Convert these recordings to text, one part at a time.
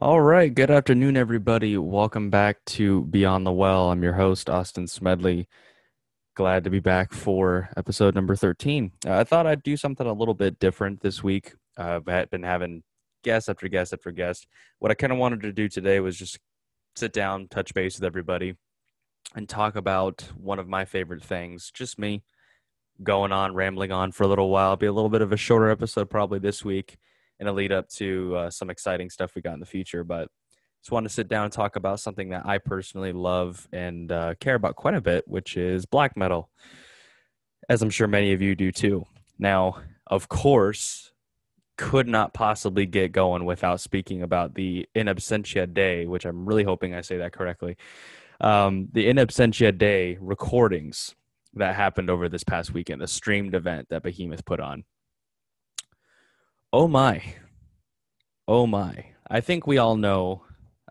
All right. Good afternoon, everybody. Welcome back to Beyond the Well. I'm your host, Austin Smedley. Glad to be back for episode number 13. Uh, I thought I'd do something a little bit different this week. Uh, I've been having guest after guest after guest. What I kind of wanted to do today was just sit down, touch base with everybody, and talk about one of my favorite things. Just me going on, rambling on for a little while. Be a little bit of a shorter episode probably this week in a lead up to uh, some exciting stuff we got in the future. But just want to sit down and talk about something that I personally love and uh, care about quite a bit, which is black metal, as I'm sure many of you do too. Now, of course, could not possibly get going without speaking about the In Absentia Dei, which I'm really hoping I say that correctly. Um, the In Absentia Dei recordings that happened over this past weekend, the streamed event that Behemoth put on. Oh my. Oh my. I think we all know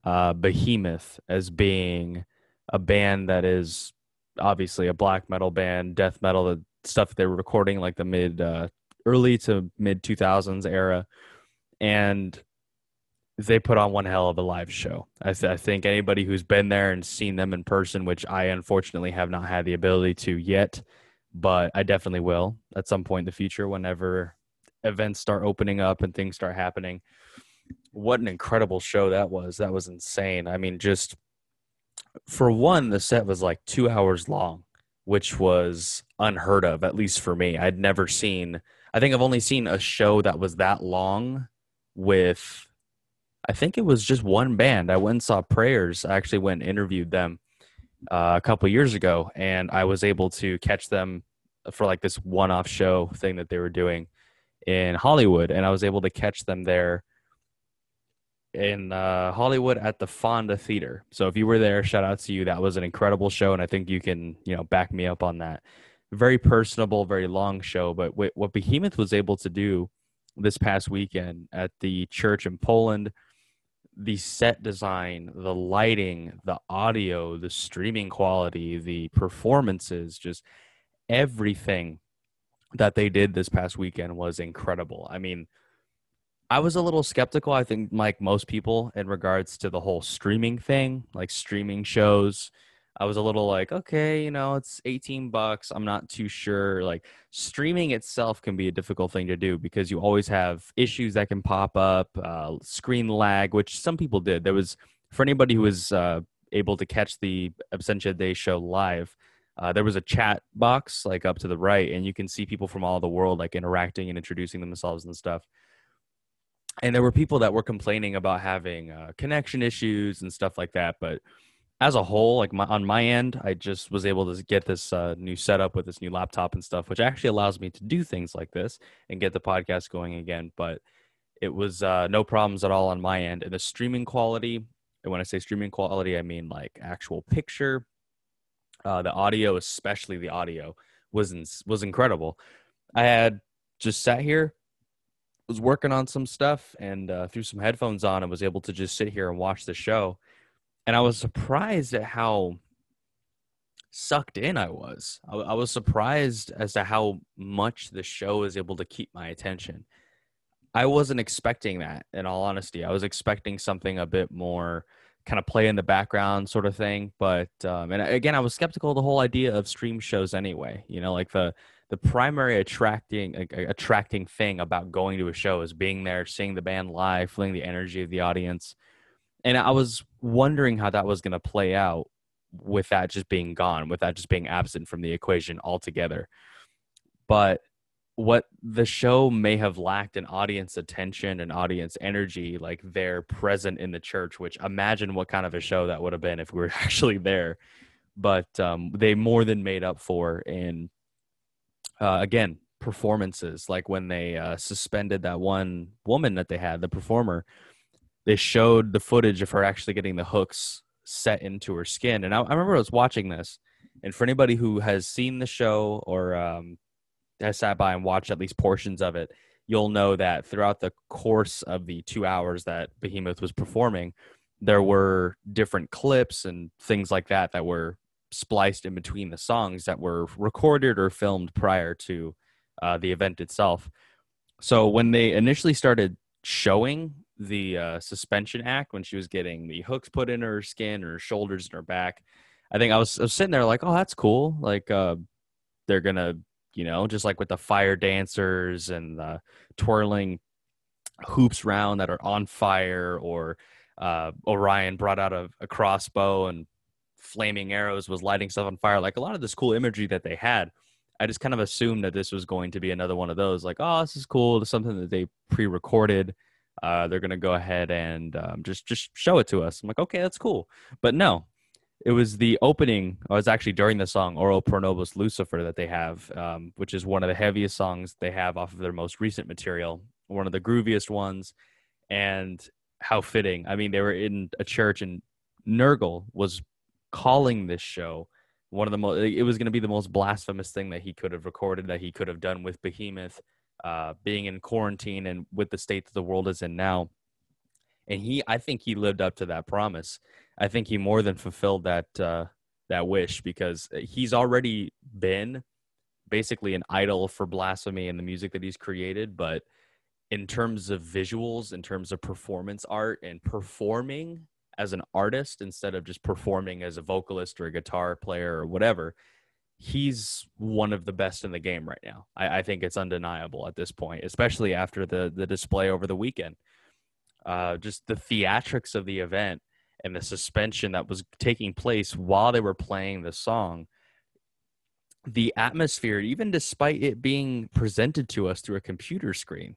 uh, Behemoth as being a band that is obviously a black metal band, death metal, the stuff they were recording like the mid, uh, early to mid 2000s era. And they put on one hell of a live show. I, th- I, think anybody who's been there and seen them in person, which I unfortunately have not had the ability to yet, but I definitely will at some point in the future whenever events start opening up and things start happening. What an incredible show that was. That was insane. I mean, just for one, the set was like two hours long, which was unheard of, at least for me. I'd never seen, I think I've only seen a show that was that long with, I think it was just one band. I went and saw Prayers. I actually went and interviewed them uh, a couple years ago, and I was able to catch them for like this one off show thing that they were doing in Hollywood, and I was able to catch them there in uh, Hollywood at the Fonda Theater. So if you were there, shout out to you. That was an incredible show, and I think you can you know back me up on that. Very personable, very long show, but what Behemoth was able to do this past weekend at the church in Poland, the set design, the lighting, the audio, the streaming quality, the performances, just everything that they did this past weekend was incredible. I mean, I was a little skeptical, I think, like most people, in regards to the whole streaming thing, like streaming shows. I was a little like, okay, you know, it's 18 bucks. I'm not too sure. Like, streaming itself can be a difficult thing to do because you always have issues that can pop up, uh, screen lag, which some people did. There was, for anybody who was uh, able to catch the Absentia Dei show live, uh, there was a chat box like up to the right, and you can see people from all the world like interacting and introducing themselves and stuff. And there were people that were complaining about having uh, connection issues and stuff like that. But as a whole, like my, on my end, I just was able to get this uh, new setup with this new laptop and stuff, which actually allows me to do things like this and get the podcast going again. But it was uh, no problems at all on my end. And the streaming quality, and when I say streaming quality, I mean like actual picture, uh, the audio, especially the audio, was in, was incredible. I had just sat here, was working on some stuff, and uh, threw some headphones on, and was able to just sit here and watch the show. And I was surprised at how sucked in I was. I, I was surprised as to how much the show was able to keep my attention. I wasn't expecting that, in all honesty. I was expecting something a bit more kind of play in the background sort of thing. But um, and again, I was skeptical of the whole idea of stream shows anyway. You know, like the the primary attracting attracting thing about going to a show is being there, seeing the band live, feeling the energy of the audience. And I was wondering how that was going to play out with that just being gone, with that just being absent from the equation altogether. But what the show may have lacked in audience attention and audience energy like they're present in the church which imagine what kind of a show that would have been if we were actually there. But um, they more than made up for in uh, again performances like when they uh, suspended that one woman that they had the performer they showed the footage of her actually getting the hooks set into her skin. And i, I remember i was watching this and for anybody who has seen the show or um, has sat by and watched at least portions of it, you'll know that throughout the course of the two hours that Behemoth was performing, there were different clips and things like that that were spliced in between the songs that were recorded or filmed prior to uh, the event itself. So when they initially started showing the uh, suspension act when she was getting the hooks put in her skin, her shoulders, and her back. I think I was, I was sitting there like, oh, that's cool. Like uh, they're gonna, you know, just like with the fire dancers and the twirling hoops round that are on fire, or uh, Orion brought out a, a crossbow and flaming arrows was lighting stuff on fire. Like a lot of this cool imagery that they had. I just kind of assumed that this was going to be another one of those, like, oh, this is cool. It's something that they pre-recorded. Uh, they're gonna go ahead and um, just just show it to us. I'm like, okay, that's cool. But no, it was the opening. It was actually during the song "Ora Pro Nobis Lucifer" that they have, um, which is one of the heaviest songs they have off of their most recent material, one of the grooviest ones, and how fitting. I mean, they were in a church, and Nergal was calling this show one of the most it was going to be the most blasphemous thing that he could have recorded that he could have done with behemoth uh, being in quarantine and with the state that the world is in now and he i think he lived up to that promise i think he more than fulfilled that uh, that wish because he's already been basically an idol for blasphemy and the music that he's created but in terms of visuals in terms of performance art and performing as an artist instead of just performing as a vocalist or a guitar player or whatever he's one of the best in the game right now. I, I think it's undeniable at this point especially after the the display over the weekend. Uh, just the theatrics of the event and the suspension that was taking place while they were playing the song the atmosphere even despite it being presented to us through a computer screen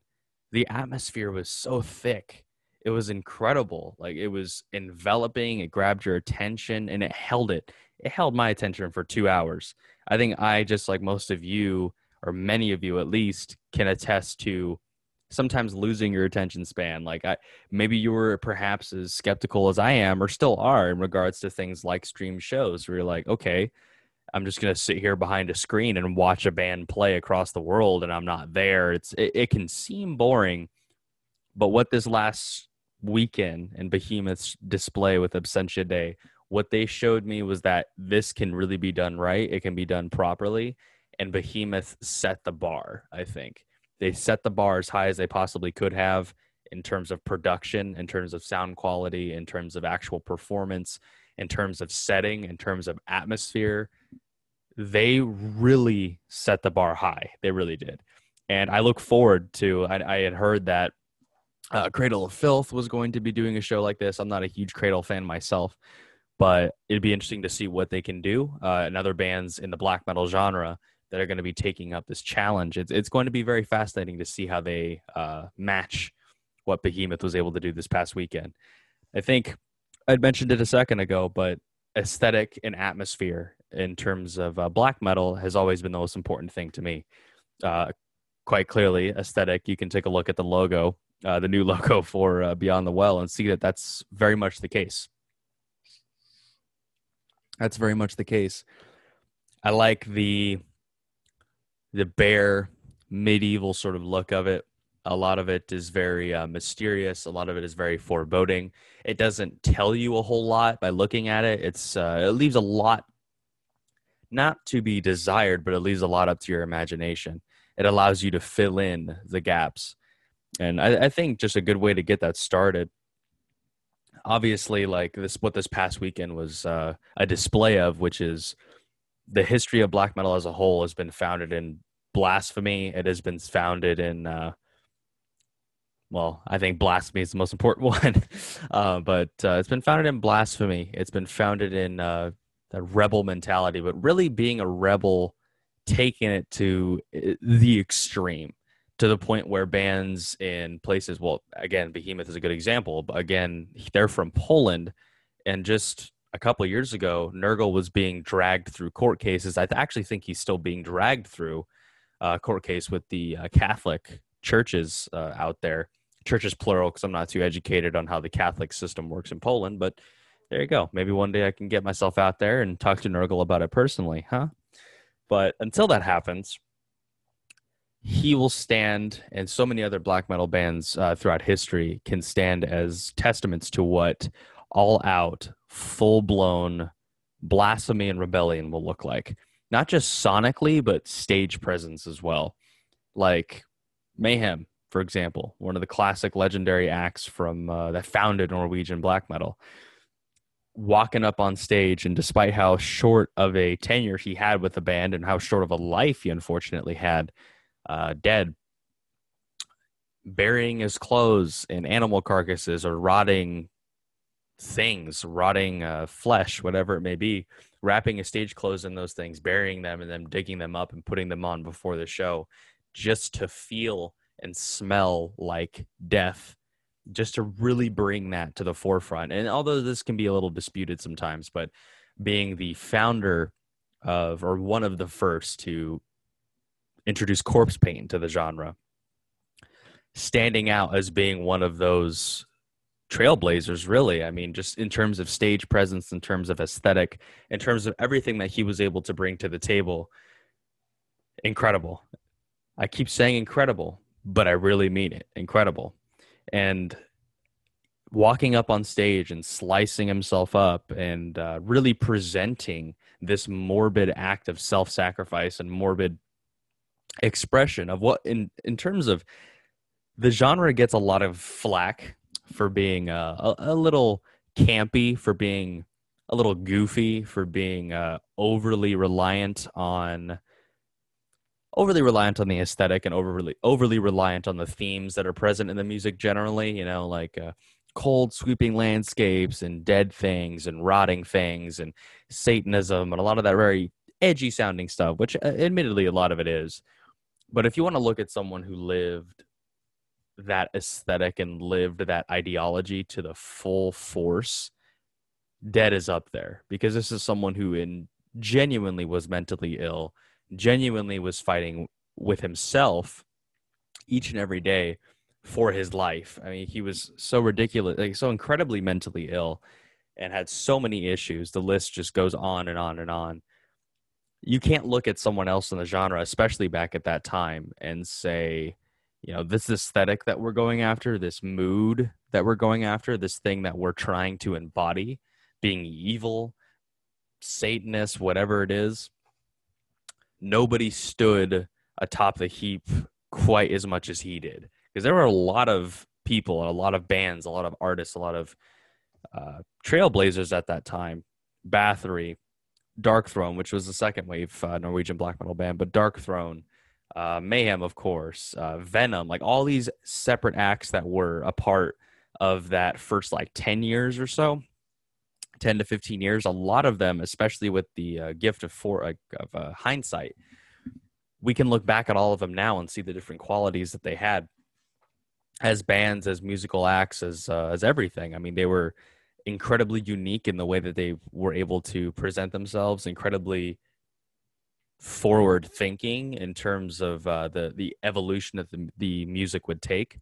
the atmosphere was so thick it was incredible. Like it was enveloping, it grabbed your attention and it held it. It held my attention for two hours. I think I, just like most of you, or many of you at least, can attest to sometimes losing your attention span. Like I maybe you were perhaps as skeptical as I am or still are in regards to things like stream shows where you're like, okay, I'm just gonna sit here behind a screen and watch a band play across the world and I'm not there. It's it, it can seem boring, but what this last weekend and Behemoth's display with Absentia Dei, what they showed me was that this can really be done right. It can be done properly. And Behemoth set the bar, I think. They set the bar as high as they possibly could have in terms of production, in terms of sound quality, in terms of actual performance, in terms of setting, in terms of atmosphere. They really set the bar high. They really did. And I look forward to, I, I had heard that uh, Cradle of Filth was going to be doing a show like this. I'm not a huge Cradle fan myself, but it'd be interesting to see what they can do. Uh, and other bands in the black metal genre that are going to be taking up this challenge. It's, it's going to be very fascinating to see how they uh, match what Behemoth was able to do this past weekend. I think I'd mentioned it a second ago, but aesthetic and atmosphere in terms of uh, black metal has always been the most important thing to me. Uh, quite clearly, aesthetic. You can take a look at the logo uh, the new logo for uh, Beyond the Well and see that that's very much the case. That's very much the case. I like the the bare medieval sort of look of it. A lot of it is very uh, mysterious. A lot of it is very foreboding. It doesn't tell you a whole lot by looking at it. It's uh, it leaves a lot not to be desired, but it leaves a lot up to your imagination. It allows you to fill in the gaps and I, I think just a good way to get that started obviously like this what this past weekend was uh, a display of which is the history of black metal as a whole has been founded in blasphemy it has been founded in uh, well i think blasphemy is the most important one uh, but uh, it's been founded in blasphemy it's been founded in uh, the rebel mentality but really being a rebel taking it to uh, the extreme to the point where bands in places, well, again, Behemoth is a good example, but again, they're from Poland. And just a couple years ago, Nergal was being dragged through court cases. I actually think he's still being dragged through uh, court case with the uh, Catholic churches uh, out there. Churches plural, because I'm not too educated on how the Catholic system works in Poland. But there you go. Maybe one day I can get myself out there and talk to Nergal about it personally, huh? But until that happens, he will stand, and so many other black metal bands uh, throughout history can stand as testaments to what all out, full blown blasphemy and rebellion will look like. Not just sonically, but stage presence as well. Like Mayhem for example, one of the classic legendary acts from uh, that founded Norwegian black metal, walking up on stage, and despite how short of a tenure he had with the band and how short of a life he unfortunately had, uh, dead, burying his clothes in animal carcasses or rotting things, rotting uh, flesh, whatever it may be, wrapping his stage clothes in those things, burying them, and then digging them up and putting them on before the show, just to feel and smell like death just to really bring that to the forefront. And although this can be a little disputed sometimes, but being the founder of, or one of the first to introduce corpse paint to the genre, standing out as being one of those trailblazers, really. I mean, just in terms of stage presence, in terms of aesthetic, in terms of everything that he was able to bring to the table, incredible. I keep saying incredible but I really mean it. Incredible. And walking up on stage and slicing himself up and uh, really presenting this morbid act of self-sacrifice and morbid expression of what in in terms of the genre gets a lot of flack for being uh, a, a little campy for being a little goofy for being uh, overly reliant on overly reliant on the aesthetic and overly overly reliant on the themes that are present in the music generally you know like uh, cold sweeping landscapes and dead things and rotting things and satanism and a lot of that very edgy sounding stuff which uh, admittedly a lot of it is. But if you want to look at someone who lived that aesthetic and lived that ideology to the full force dead is up there because this is someone who in genuinely was mentally ill genuinely was fighting with himself each and every day for his life. I mean, he was so ridiculous, like so incredibly mentally ill and had so many issues. The list just goes on and on and on. You can't look at someone else in the genre, especially back at that time, and say, you know, this aesthetic that we're going after, this mood that we're going after, this thing that we're trying to embody, being evil, Satanist, whatever it is, nobody stood atop the heap quite as much as he did because there were a lot of people, a lot of bands, a lot of artists, a lot of uh, trailblazers at that time. Bathory, Darkthrone which was the second wave uh, Norwegian black metal band, but Darkthrone, uh, Mayhem, of course, uh, Venom, like all these separate acts that were a part of that first like 10 years or so 10 to 15 years, a lot of them, especially with the uh, gift of, for, of uh, hindsight, we can look back at all of them now and see the different qualities that they had as bands, as musical acts, as uh, as everything. I mean, they were incredibly unique in the way that they were able to present themselves, incredibly forward thinking in terms of uh, the the evolution that the, the music would take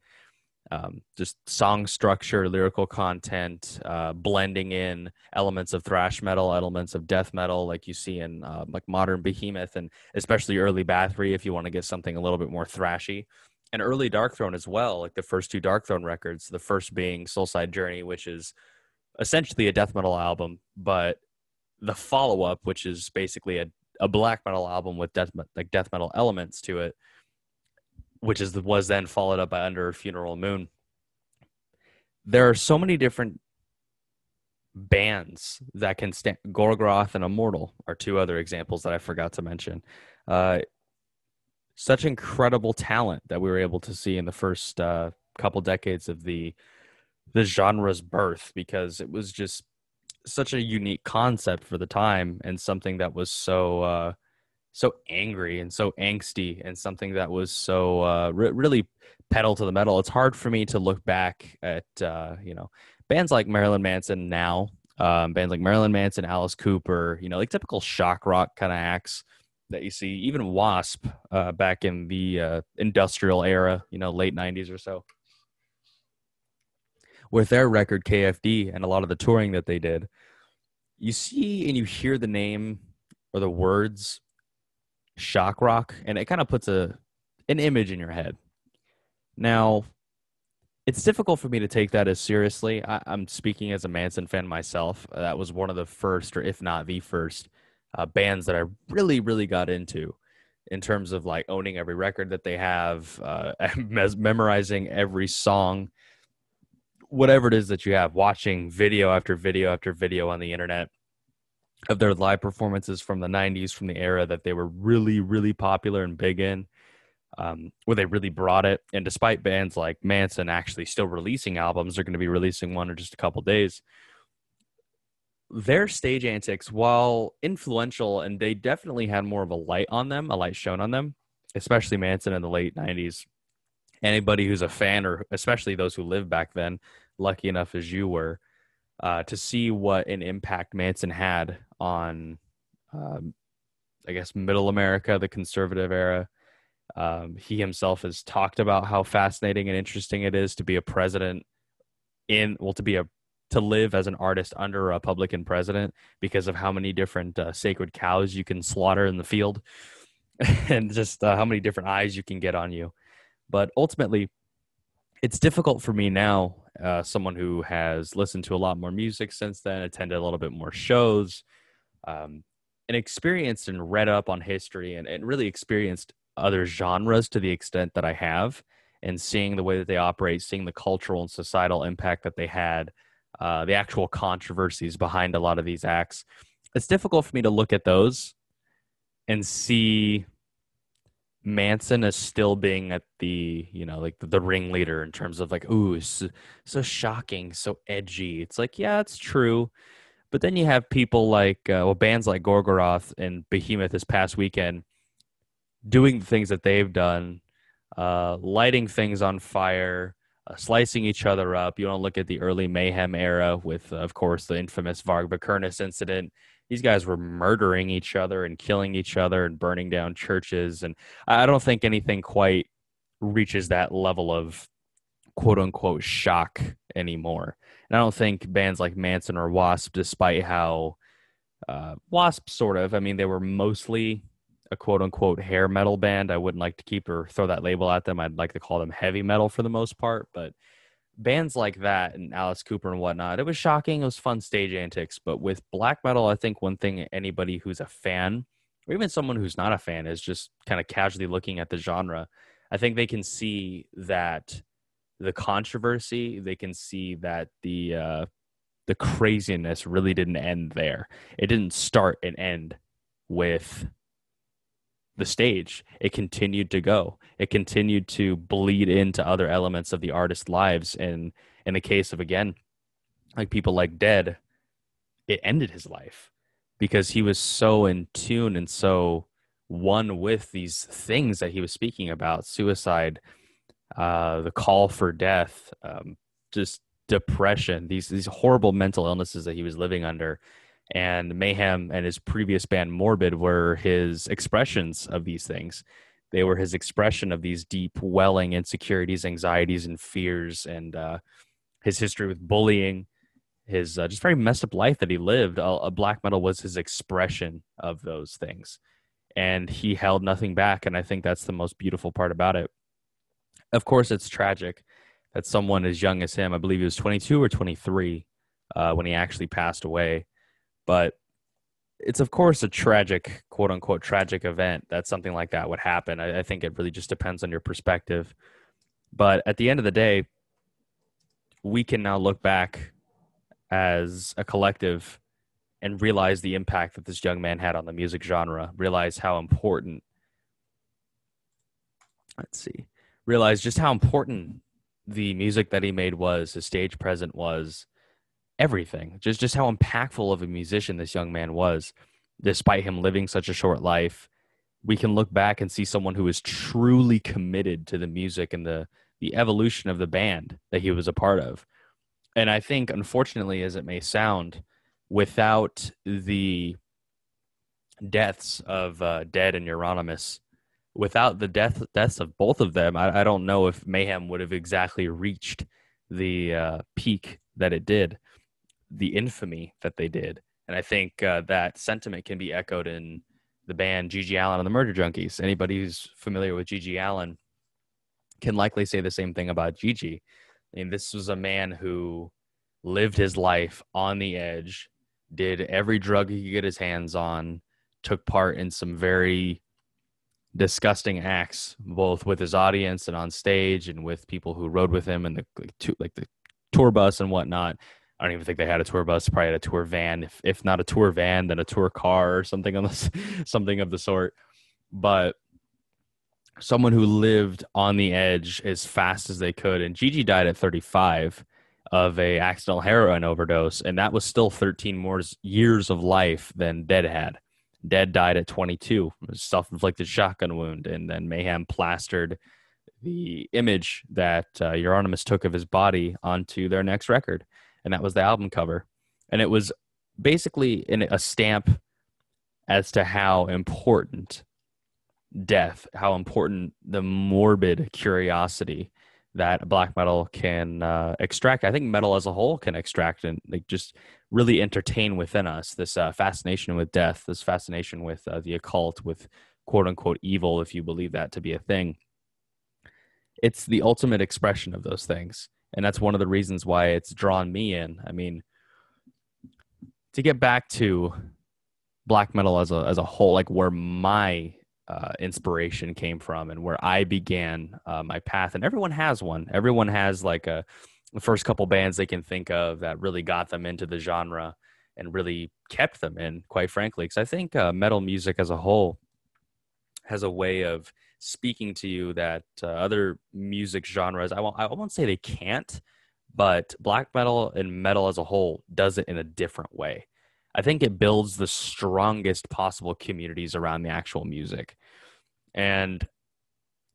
um, just song structure, lyrical content, uh, blending in elements of thrash metal, elements of death metal, like you see in uh, like modern Behemoth, and especially early Bathory, if you want to get something a little bit more thrashy, and early Darkthrone as well, like the first two Darkthrone records. The first being Soulside Journey, which is essentially a death metal album, but the follow up, which is basically a, a black metal album with death like death metal elements to it which is was then followed up by Under Funeral Moon. There are so many different bands that can stand. Gorgoroth and Immortal are two other examples that I forgot to mention. Uh, such incredible talent that we were able to see in the first uh, couple decades of the the genre's birth because it was just such a unique concept for the time and something that was so uh, so angry and so angsty and something that was so uh, re- really pedal to the metal. It's hard for me to look back at uh, you know bands like Marilyn Manson now, um, bands like Marilyn Manson, Alice Cooper, you know, like typical shock rock kind of acts that you see. Even Wasp uh, back in the uh, industrial era, you know, late '90s or so. With their record KFD and a lot of the touring that they did, you see and you hear the name or the words shock rock and it kind of puts a an image in your head. Now it's difficult for me to take that as seriously. I, am speaking as a manson fan myself. That was one of the first or if not the first uh, bands that i really really got into in terms of like owning every record that they have, uh, memorizing every song, whatever it is that you have, watching video after video after video on the internet of their live performances from the 90s, from the era that they were really, really popular and big in, um, where they really brought it. And despite bands like Manson actually still releasing albums, they're going to be releasing one in just a couple days their stage antics, while influential, and they definitely had more of a light on them, a light shown on them, especially Manson in the late 90s. Anybody who's a fan, or especially those who lived back then, lucky enough as you were, uh, to see what an impact Manson had on, um, I guess, middle America, the conservative era. Um, he himself has talked about how fascinating and interesting it is to be a president in, well, to be a to live as an artist under a Republican president because of how many different uh, sacred cows you can slaughter in the field and just uh, how many different eyes you can get on you. But ultimately, it's difficult for me now, uh, someone who has listened to a lot more music since then, attended a little bit more shows, um, and experienced and read up on history and, and really experienced other genres to the extent that I have, and seeing the way that they operate, seeing the cultural and societal impact that they had uh, the actual controversies behind a lot of these acts. It's difficult for me to look at those and see Manson is still being at the, you know, like the, the ringleader in terms of like, ooh, so, so, shocking, so edgy. It's like, yeah, it's true. But then you have people like, uh, well, bands like Gorgoroth and Behemoth this past weekend doing the things that they've done, uh, lighting things on fire, uh, slicing each other up. You want to look at the early mayhem era with, of course, the infamous Varg Vikernes incident. These guys were murdering each other and killing each other and burning down churches. And I don't think anything quite reaches that level of quote unquote shock anymore. And I don't think bands like Manson or Wasp, despite how uh, Wasp sort of, I mean, they were mostly a quote unquote hair metal band. I wouldn't like to keep or throw that label at them. I'd like to call them heavy metal for the most part. But bands like that and Alice Cooper and whatnot, it was shocking. It was fun stage antics. But with black metal, I think one thing anybody who's a fan, or even someone who's not a fan, is just kind of casually looking at the genre. I think they can see that the controversy, they can see that the uh, the craziness really didn't end there. It didn't start and end with the stage, it continued to go. It continued to bleed into other elements of the artist's lives. And in the case of again, like people like Dead, it ended his life because he was so in tune and so one with these things that he was speaking about suicide, uh, the call for death, um, just depression, these these horrible mental illnesses that he was living under and Mayhem and his previous band Morbid were his expressions of these things. They were his expression of these deep welling insecurities, anxieties, and fears, and uh, his history with bullying, his uh, just very messed up life that he lived. A, black metal was his expression of those things, and he held nothing back. And I think that's the most beautiful part about it. Of course, it's tragic that someone as young as him, I believe he was 22 or 23 uh, when he actually passed away but it's of course a tragic, quote unquote, tragic event that something like that would happen. I, I think it really just depends on your perspective. But at the end of the day, we can now look back as a collective and realize the impact that this young man had on the music genre, realize how important, let's see, realize just how important the music that he made was, his stage present was, everything. Just just how impactful of a musician this young man was, despite him living such a short life. We can look back and see someone who is truly committed to the music and the the evolution of the band that he was a part of. And I think, unfortunately, as it may sound, without the deaths of uh, Dead and Euronymous, without the death deaths of both of them, I, I don't know if Mayhem would have exactly reached the uh, peak that it did the infamy that they did. And I think uh, that sentiment can be echoed in the band GG Allin and the Murder Junkies. Anybody who's familiar with GG Allin can likely say the same thing about GG. I mean, this was a man who lived his life on the edge, did every drug he could get his hands on, took part in some very disgusting acts, both with his audience and on stage, and with people who rode with him and the like, the tour bus and whatnot. I don't even think they had a tour bus. Probably had a tour van. If if not a tour van, then a tour car or something on this, something of the sort. But someone who lived on the edge as fast as they could. And GG died at 35 of a accidental heroin overdose, and that was still 13 more years of life than Dead had. Dead died at 22, self-inflicted shotgun wound, and then Mayhem plastered the image that uh, Euronymous took of his body onto their next record, and that was the album cover, and it was basically in a stamp as to how important death, how important the morbid curiosity that black metal can uh, extract. I think metal as a whole can extract and like just really entertain within us this uh, fascination with death, this fascination with uh, the occult, with quote unquote evil, if you believe that to be a thing. It's the ultimate expression of those things, and that's one of the reasons why it's drawn me in. I mean, to get back to black metal as a as a whole, like where my uh, inspiration came from and where I began uh, my path. And everyone has one. Everyone has like a the first couple bands they can think of that really got them into the genre and really kept them in. Quite frankly, because I think uh, metal music as a whole has a way of speaking to you that uh, other music genres I won't I won't say they can't, but black metal and metal as a whole does it in a different way. I think it builds the strongest possible communities around the actual music. And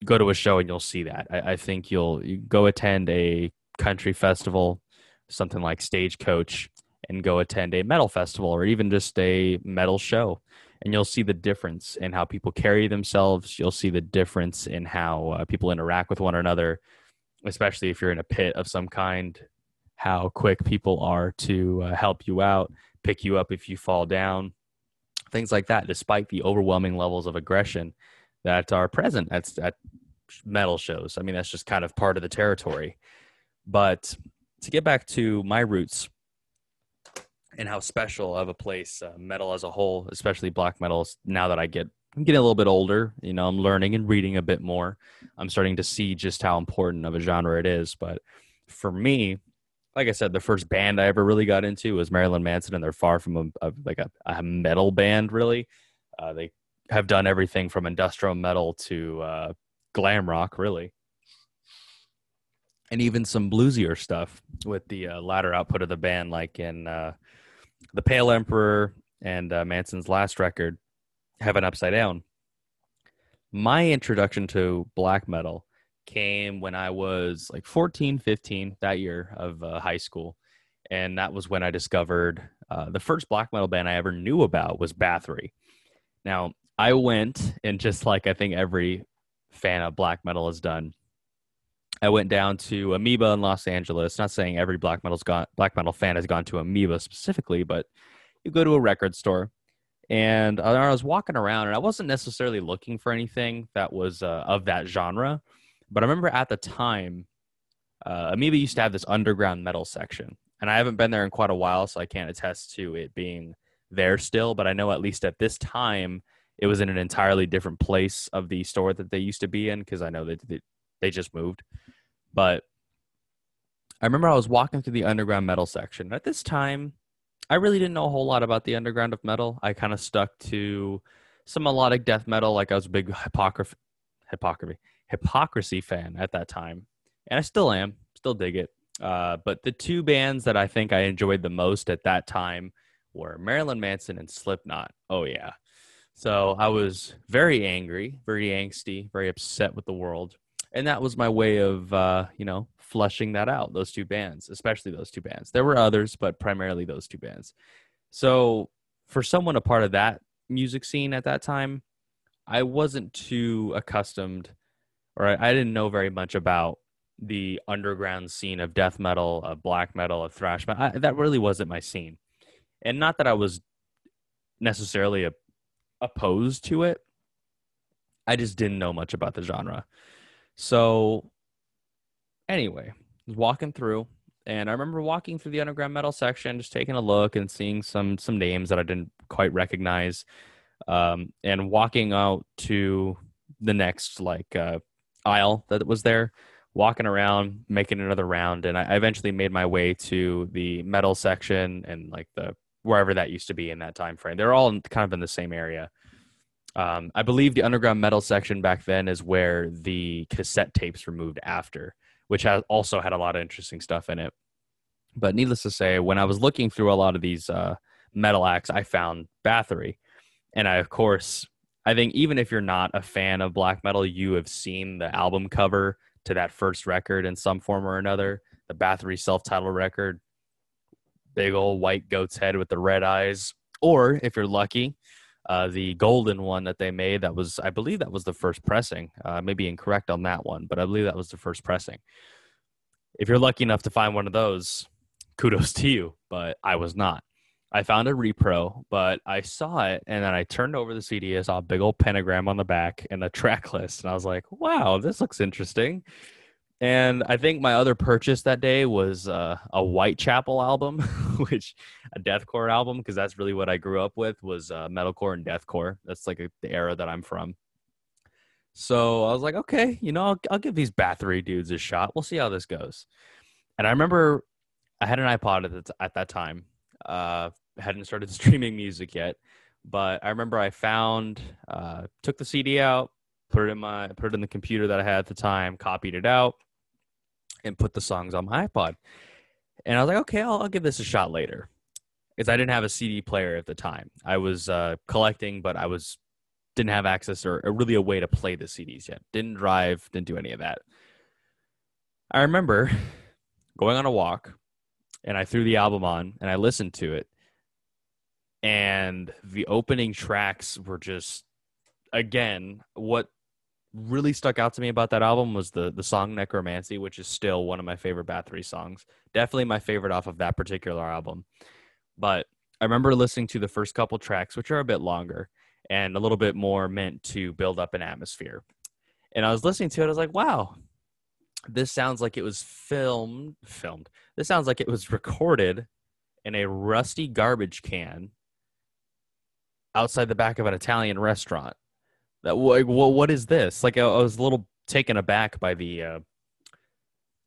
go to a show and you'll see that. I, I think you'll you go attend a country festival, something like Stagecoach, and go attend a metal festival or even just a metal show. And you'll see the difference in how people carry themselves. You'll see the difference in how uh, people interact with one another, especially if you're in a pit of some kind, how quick people are to uh, help you out pick you up if you fall down, things like that, despite the overwhelming levels of aggression that are present at, at metal shows. I mean, that's just kind of part of the territory. But to get back to my roots and how special of a place uh, metal as a whole, especially black metal, is now that I get I'm getting a little bit older, you know, I'm learning and reading a bit more. I'm starting to see just how important of a genre it is. But for me, like I said, the first band I ever really got into was Marilyn Manson, and they're far from a, a like a, a, metal band. Really, uh, they have done everything from industrial metal to uh, glam rock, really, and even some bluesier stuff with the uh, latter output of the band, like in uh, the Pale Emperor and uh, Manson's last record, Heaven Upside Down. My introduction to black metal came when I was like 14, 15 that year of uh, high school. And that was when I discovered uh, the first black metal band I ever knew about was Bathory. Now, I went and just like I think every fan of black metal has done, I went down to Amoeba in Los Angeles. Not saying every black metal's gone, black metal fan has gone to Amoeba specifically, but you go to a record store, and I was walking around, and I wasn't necessarily looking for anything that was uh, of that genre. But I remember at the time, uh, Amoeba used to have this underground metal section, and I haven't been there in quite a while, so I can't attest to it being there still. But I know at least at this time, it was in an entirely different place of the store that they used to be in because I know that they, just moved. But I remember I was walking through the underground metal section. At this time, I really didn't know a whole lot about the underground of metal. I kind of stuck to some melodic death metal, like I was a big hypocrisy, hypocrisy, hypocrisy fan at that time, and I still am, still dig it. Uh, but the two bands that I think I enjoyed the most at that time were Marilyn Manson and Slipknot. Oh yeah. So I was very angry, very angsty, very upset with the world, and that was my way of, uh, you know, flushing that out. Those two bands, especially those two bands. There were others, but primarily those two bands. So for someone a part of that music scene at that time, I wasn't too accustomed or I, I didn't know very much about the underground scene of death metal, of black metal, of thrash metal. I, that really wasn't my scene, and not that I was necessarily a, opposed to it. I just didn't know much about the genre. So, anyway, walking through, and I remember walking through the underground metal section, just taking a look and seeing some some names that I didn't quite recognize, um, and walking out to the next like uh, aisle that was there, walking around, making another round, and I eventually made my way to the metal section and like the wherever that used to be in that time frame. They're all kind of in the same area. Um, I believe the underground metal section back then is where the cassette tapes were moved after, which has also had a lot of interesting stuff in it. But needless to say, when I was looking through a lot of these uh, metal acts, I found Bathory, and I of course, I think even if you're not a fan of black metal, you have seen the album cover to that first record in some form or another. The Bathory self-titled record, big old white goat's head with the red eyes, or if you're lucky, uh, the golden one that they made that was i believe that was the first pressing. Uh, maybe incorrect on that one but i believe that was the first pressing. If you're lucky enough to find one of those kudos to you but i was not. I found a repro but i saw it and then i turned over the cd i saw a big old pentagram on the back and the track list and i was like wow this looks interesting and I think my other purchase that day was uh, a Whitechapel album, which a deathcore album, because that's really what I grew up with was uh, metalcore and deathcore. That's like a, the era that I'm from. So I was like, okay, you know, I'll, I'll give these Bathory dudes a shot. We'll see how this goes. And I remember I had an iPod at, the, at that time. Uh, hadn't started streaming music yet, but I remember I found, uh, took the CD out, put it in my, put it in the computer that I had at the time, copied it out and put the songs on my iPod. And I was like, okay, I'll, I'll give this a shot later. Because I didn't have a CD player at the time. I was uh, collecting, but I was didn't have access or, or really a way to play the CDs yet. Didn't drive, didn't do any of that. I remember going on a walk and I threw the album on and I listened to it. And the opening tracks were just, again, what really stuck out to me about that album was the the song Necromancy, which is still one of my favorite Bathory songs. Definitely my favorite off of that particular album. But I remember listening to the first couple tracks, which are a bit longer and a little bit more meant to build up an atmosphere. And I was listening to it, I was like, wow, this sounds like it was filmed filmed. This sounds like it was recorded in a rusty garbage can outside the back of an Italian restaurant that like well, what is this? Like I, I was a little taken aback by the uh,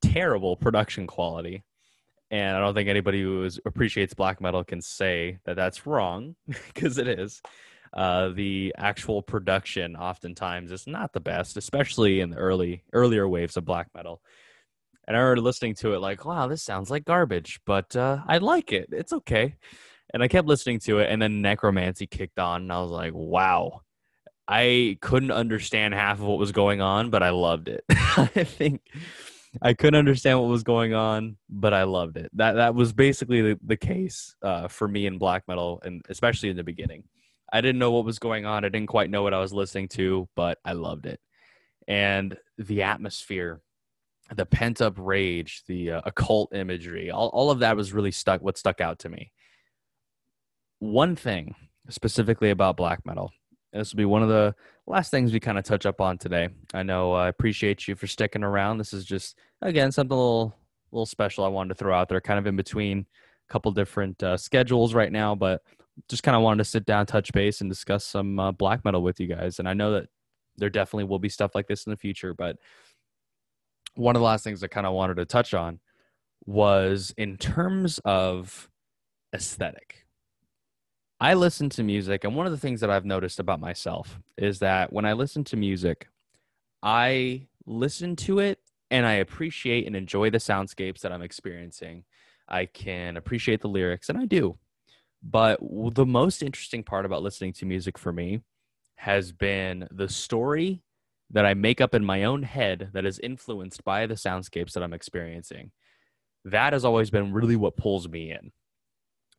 terrible production quality, and I don't think anybody who is, appreciates black metal can say that that's wrong because it is. Uh, the actual production oftentimes is not the best, especially in the early earlier waves of black metal. And I remember listening to it like, wow, this sounds like garbage, but uh, I like it. It's okay. And I kept listening to it, and then Necromancy kicked on, and I was like, wow, I couldn't understand half of what was going on, but I loved it. I think I couldn't understand what was going on, but I loved it. That that was basically the, the case uh, for me in black metal, and especially in the beginning. I didn't know what was going on. I didn't quite know what I was listening to, but I loved it. And the atmosphere, the pent up rage, the uh, occult imagery, all, all of that was really stuck. What stuck out to me. One thing specifically about black metal this will be one of the last things we kind of touch up on today. I know I appreciate you for sticking around. This is just again something a little little special I wanted to throw out there, kind of in between a couple different uh, schedules right now, but just kind of wanted to sit down, touch base, and discuss some uh, black metal with you guys. And I know that there definitely will be stuff like this in the future, but one of the last things I kind of wanted to touch on was in terms of aesthetic I listen to music, and one of the things that I've noticed about myself is that when I listen to music, I listen to it and I appreciate and enjoy the soundscapes that I'm experiencing. I can appreciate the lyrics, and I do. But the most interesting part about listening to music for me has been the story that I make up in my own head that is influenced by the soundscapes that I'm experiencing. That has always been really what pulls me in.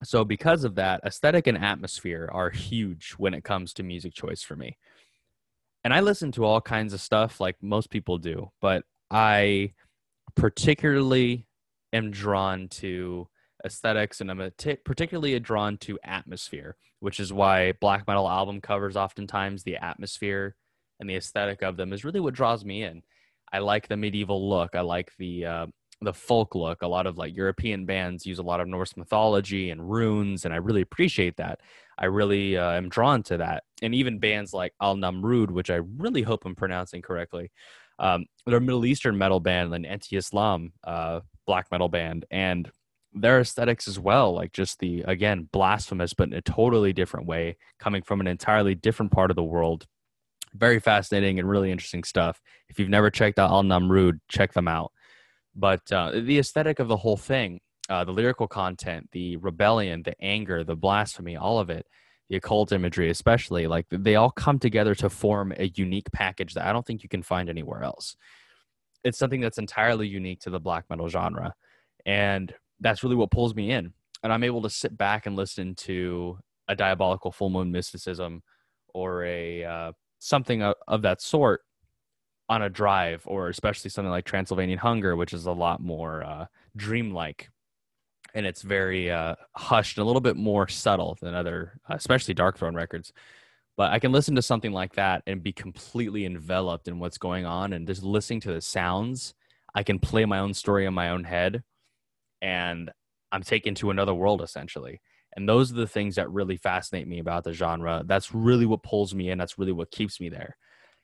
So, because of that, aesthetic and atmosphere are huge when it comes to music choice for me. And I listen to all kinds of stuff like most people do, but I particularly am drawn to aesthetics and I'm particularly drawn to atmosphere, which is why black metal album covers oftentimes the atmosphere and the aesthetic of them is really what draws me in. I like the medieval look. I like the uh, the folk look. A lot of like European bands use a lot of Norse mythology and runes, and I really appreciate that. I really uh, am drawn to that. And even bands like Al-Namrood, which I really hope I'm pronouncing correctly, um, they're a Middle Eastern metal band, an anti-Islam uh, black metal band, and their aesthetics as well, like just the again blasphemous, but in a totally different way, coming from an entirely different part of the world. Very fascinating and really interesting stuff. If you've never checked out Al-Namrood, check them out. But uh, the aesthetic of the whole thing, uh, the lyrical content, the rebellion, the anger, the blasphemy, all of it, the occult imagery, especially, like they all come together to form a unique package that I don't think you can find anywhere else. It's something that's entirely unique to the black metal genre. And that's really what pulls me in. And I'm able to sit back and listen to a diabolical full moon mysticism or a uh, something of, of that sort on a drive, or especially something like Transylvanian Hunger, which is a lot more uh, dreamlike and it's very uh, hushed a little bit more subtle than other, especially Darkthrone records. But I can listen to something like that and be completely enveloped in what's going on, and just listening to the sounds, I can play my own story in my own head, and I'm taken to another world essentially. And those are the things that really fascinate me about the genre. That's really what pulls me in. That's really what keeps me there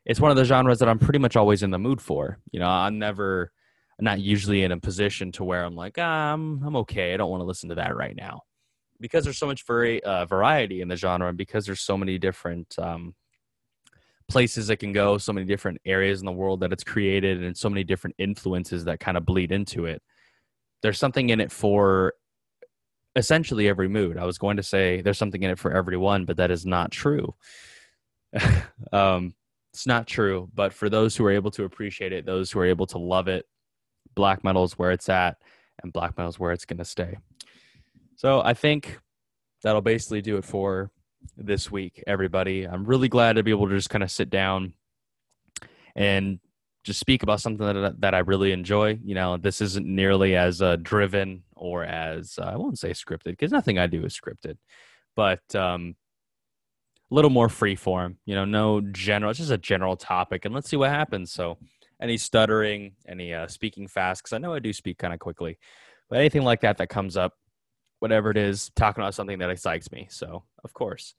it's one of the genres that I'm pretty much always in the mood for. You know, I'm never not usually in a position to where I'm like, ah, I'm I'm okay. I don't want to listen to that right now, because there's so much vari- uh, variety in the genre, and because there's so many different um, places it can go, so many different areas in the world that it's created, and so many different influences that kind of bleed into it. There's something in it for essentially every mood. I was going to say there's something in it for everyone, but that is not true. um, it's not true, but for those who are able to appreciate it, those who are able to love it, black metal is where it's at, and black metal is where it's going to stay. So I think that'll basically do it for this week, everybody. I'm really glad to be able to just kind of sit down and just speak about something that that I really enjoy. You know, this isn't nearly as uh, driven or as uh, I won't say scripted because nothing I do is scripted, but um, a little more free form, you know, no general, it's just a general topic and let's see what happens. So any stuttering, any uh, speaking fast, because I know I do speak kind of quickly, but anything like that that comes up, whatever it is, talking about something that excites me. So of course,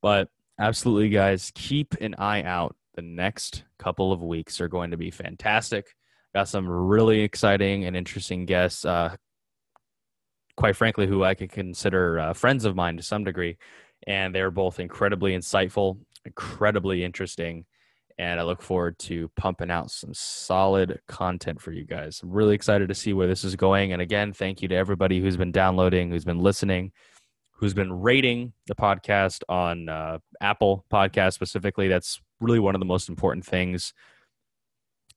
but absolutely guys, keep an eye out. The next couple of weeks are going to be fantastic. Got some really exciting and interesting guests, uh, quite frankly, who I could consider uh, friends of mine to some degree and they're both incredibly insightful, incredibly interesting. And I look forward to pumping out some solid content for you guys. I'm really excited to see where this is going. And again, thank you to everybody who's been downloading, who's been listening, who's been rating the podcast on uh, Apple Podcast specifically. That's really one of the most important things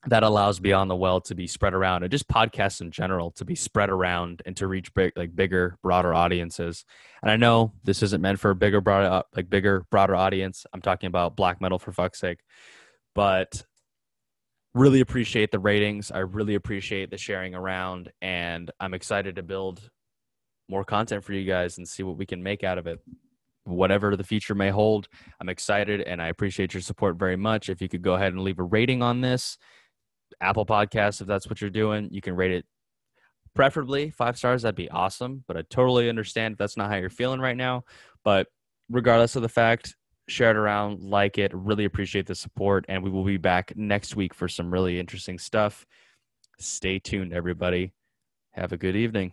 that allows Beyond the Well to be spread around and just podcasts in general to be spread around and to reach big, like bigger, broader audiences. And I know this isn't meant for a bigger, broader, uh, like bigger, broader audience. I'm talking about black metal for fuck's sake, but really appreciate the ratings. I really appreciate the sharing around, and I'm excited to build more content for you guys and see what we can make out of it. Whatever the future may hold, I'm excited and I appreciate your support very much. If you could go ahead and leave a rating on this, Apple Podcasts, if that's what you're doing, you can rate it preferably five stars. That'd be awesome. But I totally understand if that's not how you're feeling right now. But regardless of the fact, share it around, like it. Really appreciate the support. And we will be back next week for some really interesting stuff. Stay tuned, everybody. Have a good evening.